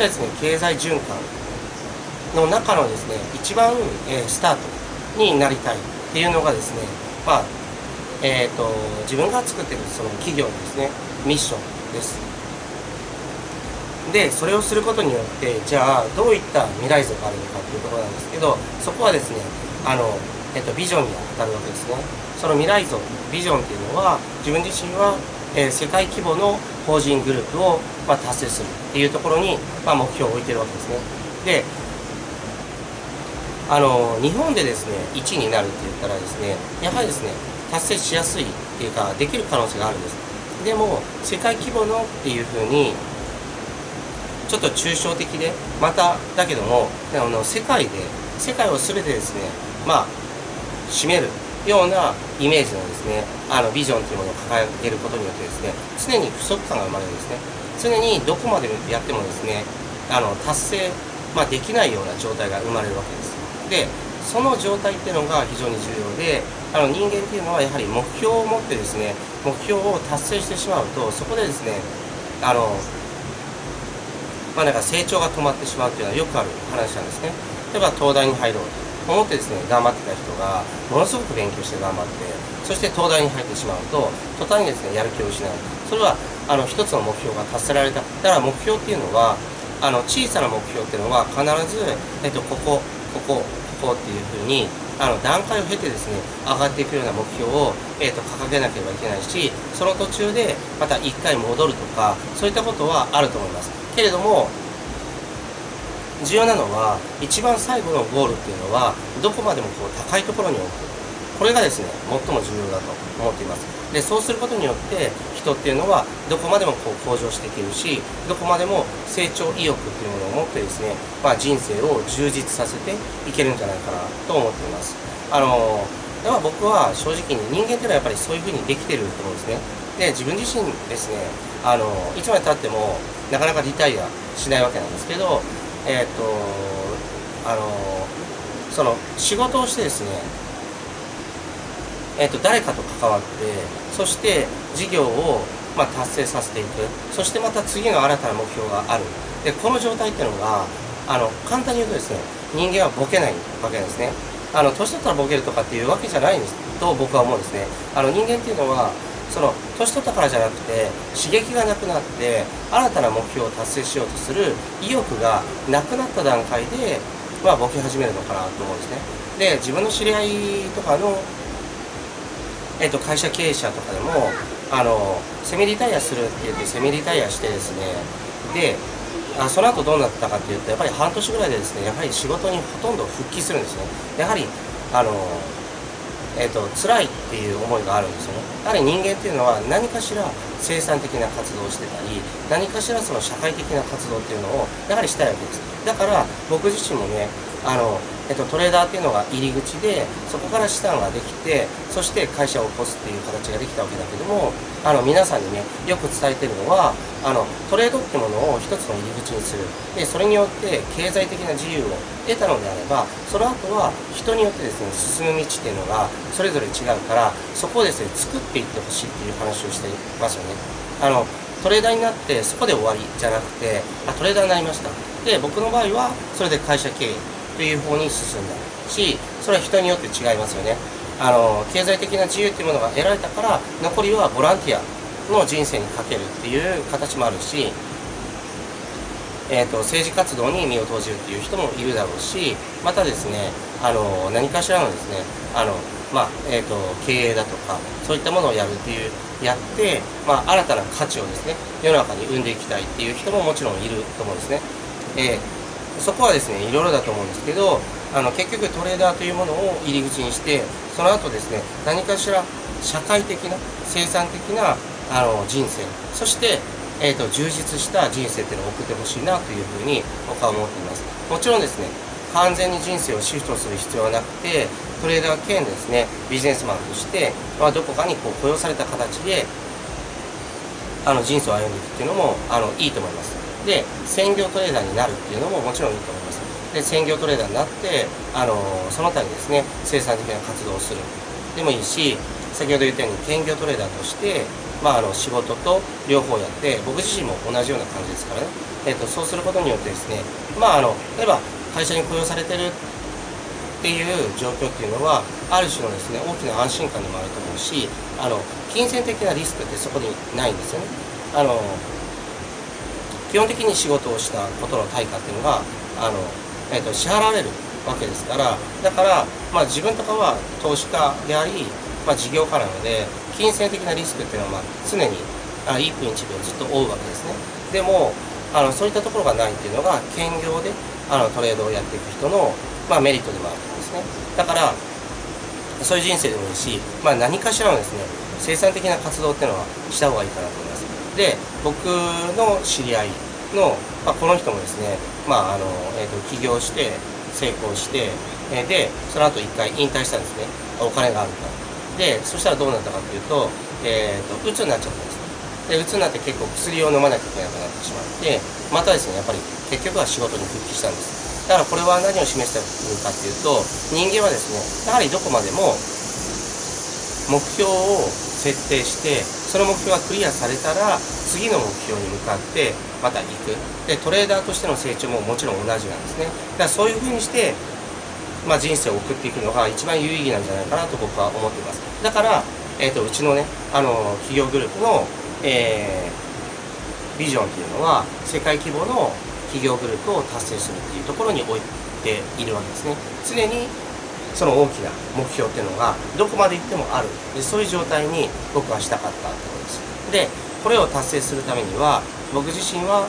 ったですね、経済循環の中のですね、一番、えースタートになりたいっていうのがですね、まあ、えっ、と、自分が作ってるその企業のですね、ミッションです。で、それをすることによって、じゃあ、どういった未来像があるのかっていうところなんですけど、そこはですね、あの、えっ、と、ビジョンに当たるわけですね。その未来像、ビジョンっていうのは、自分自身は、え世界規模の法人グループを、ま、達成するっていうところに、ま、目標を置いてるわけですね。で、あの日本でですね1位になるって言ったらですねやはりですね達成しやすいっていうかできる可能性があるんですでも世界規模のっていうふうにちょっと抽象的でまただけどもあの世界で世界を全てですねまあ占めるようなイメージのですね。あのビジョンというものを掲げることによってですね常に不足感が生まれるんですね。常にどこまでやってもですねあの達成、まあ、できないような状態が生まれるわけです。でその状態っていうのが非常に重要であの人間っていうのはやはり目標を持ってですね目標を達成してしまうとそこでですねあのまあなんか成長が止まってしまうっていうのはよくある話なんですね。例えば東大に入ろうと。思ってですね頑張ってた人がものすごく勉強して頑張ってそして東大に入ってしまうと途端にですねやる気を失うそれはあの一つの目標が達せられただから目標っていうのはあの小さな目標っていうのは必ず、えっと、ここここここっていうふうにあの段階を経てですね上がっていくような目標を、えっと掲げなければいけないしその途中でまた一回戻るとかそういったことはあると思います。けれども重要なのは一番最後のゴールっていうのはどこまでもこう高いところに置く。これがですね最も重要だと思っています。でそうすることによって人っていうのはどこまでもこう向上していけるしどこまでも成長意欲っていうものを持ってですね、まあ、人生を充実させていけるんじゃないかなと思っています。あのでは僕は正直に人間っていうのはやっぱりそういうふうにできてると思うんですね。で自分自身ですねあのいつまでたってもなかなかリタイアしないわけなんですけどえっ、とあのその仕事をしてですねえー、と誰かと関わってそして事業を、まあ、達成させていく。そしてまた次の新たな目標がある。でこの状態っていうのがあの簡単に言うとですね人間はボケないわけなんですね。あの年取ったらボケるとかっていうわけじゃないんです。と僕は思うんですね。あの人間っていうのはその年取ったからじゃなくて刺激がなくなって新たな目標を達成しようとする意欲がなくなった段階で、まあ、ボケ始めるのかなと思うんですね。で自分の知り合いとかのえっと会社経営者とかでもあのセミリタイアするって言ってセミリタイアしてですねであその後どうなったかっていうとやっぱり半年ぐらいでですねやはり仕事にほとんど復帰するんですね。やはりあのえっと辛いっていう思いがあるんですよね。やはり人間っていうのは何かしら生産的な活動をしてたり何かしらその社会的な活動っていうのをやはりしたいわけです。だから僕自身もねあの、えっと、トレーダーっていうのが入り口でそこから資産ができてそして会社を起こすっていう形ができたわけだけどもあの皆さんにねよく伝えてるのはあのトレードってものを一つの入り口にする。でそれによって経済的な自由を得たのであればその後は人によってですね進む道っていうのがそれぞれ違うからそこをですね作っていってほしいっていう話をしていますよね。あのトレーダーになってそこで終わりじゃなくてあトレーダーになりました。で僕の場合はそれで会社経営という方に進んだしそれは人によって違いますよねあの経済的な自由っていうものが得られたから残りはボランティアの人生にかけるっていう形もあるし、えー、と政治活動に身を投じるっていう人もいるだろうしまたですねあの何かしらのですねあの、まあえー、と経営だとかそういったものをやるっていうやって、まあ、新たな価値をですね世の中に生んでいきたいっていう人ももちろんいると思うんですね。えーそこはですねいろいろだと思うんですけどあの結局トレーダーというものを入り口にしてその後ですね何かしら社会的な生産的なあの人生そしてえーと、充実した人生っていうのを送ってほしいなというふうに僕は思っています。もちろんですね完全に人生をシフトする必要はなくてトレーダー兼ですねビジネスマンとして、まあ、どこかにこう雇用された形であの人生を歩んでいくっていうのもあのいいと思います。で専業トレーダーになるっていうのももちろんいいと思います。で専業トレーダーになってあのその他にですね生産的な活動をするでもいいし先ほど言ったように兼業トレーダーとしてまあ、あの仕事と両方やって僕自身も同じような感じですからね、えーと、そうすることによってですねまああの例えば会社に雇用されてるっていう状況っていうのはある種のですね大きな安心感にもあると思うしあの金銭的なリスクってそこにないんですよね。あの基本的に仕事をしたことの対価っていうのがあの、えーと、支払われるわけですからだから、まあ、自分とかは投資家であり、まあ、事業家なので金銭的なリスクっていうのはまあ常にあ一分一秒ずっと追うわけですね。でもあのそういったところがないっていうのが兼業であのトレードをやっていく人の、まあ、メリットでもあると思うんですね。だからそういう人生でもいいし、まあ、何かしらのですね生産的な活動っていうのはした方がいいかなと思います。で僕の知り合いの、まあ、この人もですね、まああのえーと、起業して成功して、えー、でその後一回引退したんですね。お金があるから。でそしたらどうなったかっていうと,、えーと、うつになっちゃったんですでうつになって結構薬を飲まなきゃいけなくなってしまってまたですねやっぱり結局は仕事に復帰したんです。だからこれは何を示しているかっていうと人間はですねやはりどこまでも目標を設定してその目標がクリアされたら次の目標に向かってまた行く。でトレーダーとしての成長ももちろん同じなんですね。だからそういうふうにしてまあ、人生を送っていくのが一番有意義なんじゃないかなと僕は思っています。だから、えーと、うちのねあの企業グループの、えー、ビジョンっていうのは世界規模の企業グループを達成するっていうところに置いているわけですね。常にその大きな目標っていうのがどこまで行ってもある。でそういう状態に僕はしたかったってことです。でこれを達成するためには僕自身は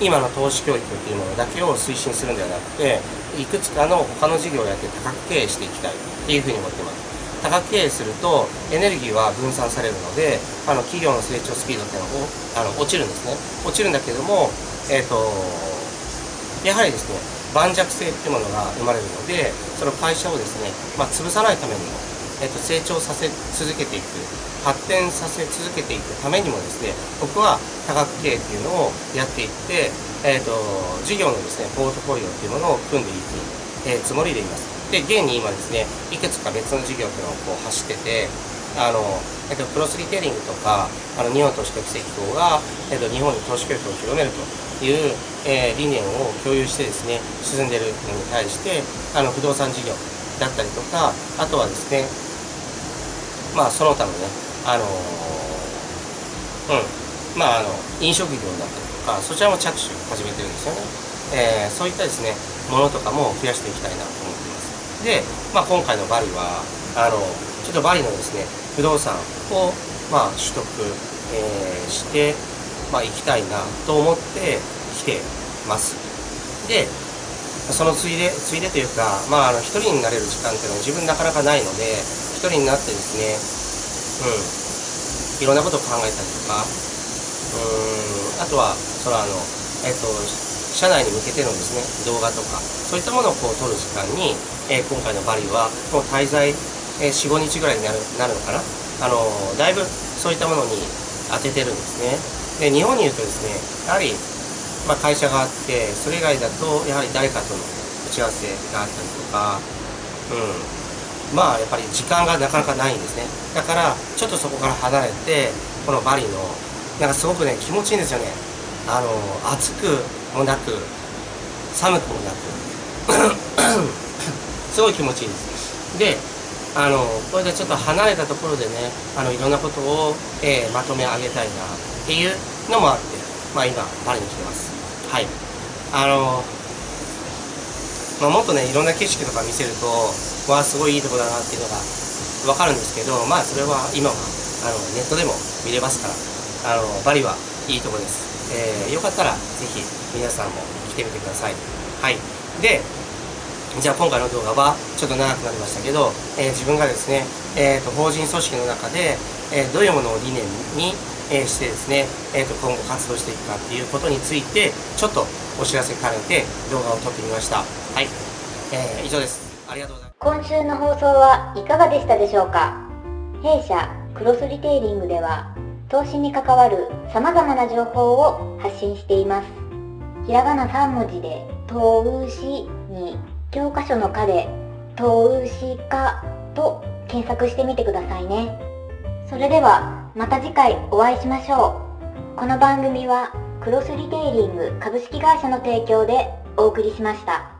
今の投資教育っていうものだけを推進するんではなくていくつかの他の事業をやって多角経営していきたいっていうふうに思ってます。多角経営するとエネルギーは分散されるのであの企業の成長スピードっていうのはあの落ちるんですね。落ちるんだけどもえっ、ー、とやはりですね盤石性っていうものが生まれるのでその会社をですね、まあ、潰さないためにも、えーと、成長させ続けていく発展させ続けていくためにもですね僕は多角経営っていうのをやっていってえーと、事業のですねポートフォリオっていうものを組んでいく、えー、つもりでいます。で現に今ですねいくつか別の事業っていうのをこう走っててあの、えーと、クロスリテイリングとかあの日本都市国際機構が、えーと、日本に投資教育を広めるという、えー、理念を共有してですね進んでるのに対してあの不動産事業だったりとかあとはですねまあその他のねあのうんまああの飲食業だったりとかそちらも着手始めてるんですよね、えー、そういったですねものとかも増やしていきたいなと思っています。で、まあ、今回のバリはあのちょっとバリのですね不動産を、まあ、取得、えー、して、まあ、行きたいなと思って来てます。でそのついでついでというか、まあ、あの一人になれる時間っていうのは自分なかなかないので一人になってですねうん。いろんなことを考えたりとかうん。あとはそのあの、えっと、社内に向けてのですね動画とかそういったものをこう撮る時間に、えー、今回のバリはもう滞在、えー、45日ぐらいになるなるのかな？あのだいぶそういったものに当ててるんですね。で日本にいるとですねやはり、まあ、会社があってそれ以外だとやはり誰かとの打ち合わせがあったりとかうん。まあやっぱり時間がなかなかないんですね。だからちょっとそこから離れてこのバリのなんかすごくね気持ちいいんですよね。あの暑くもなく寒くもなく。すごい気持ちいいです。であのこれでちょっと離れたところでねあのいろんなことを、えー、まとめ上げたいなっていうのもあってまあ今パリに来てます。はい。あのまあ、もっとねいろんな景色とか見せるとわあすごいいいとこだなっていうのが分かるんですけどまあそれは今はあのネットでも見れますからあのバリはいいとこです、えー、よかったらぜひ皆さんも来てみてください。はい。でじゃあ今回の動画はちょっと長くなりましたけど、えー、自分がですね、えーと、法人組織の中で、えー、どういうものを理念に、えーしてですね、えーと今後活動していくかっていうことについてちょっとお知らせ兼ねて動画を撮ってみました。はい、えー以上です。ありがとうございます。今週の放送はいかがでしたでしょうか？弊社クロスリテイリングでは投資に関わる様々な情報を発信しています。ひらがな3文字で投資に教科書の課で投資家と検索してみてくださいねそれではまた次回お会いしましょうこの番組はクロスリテイリング株式会社の提供でお送りしました。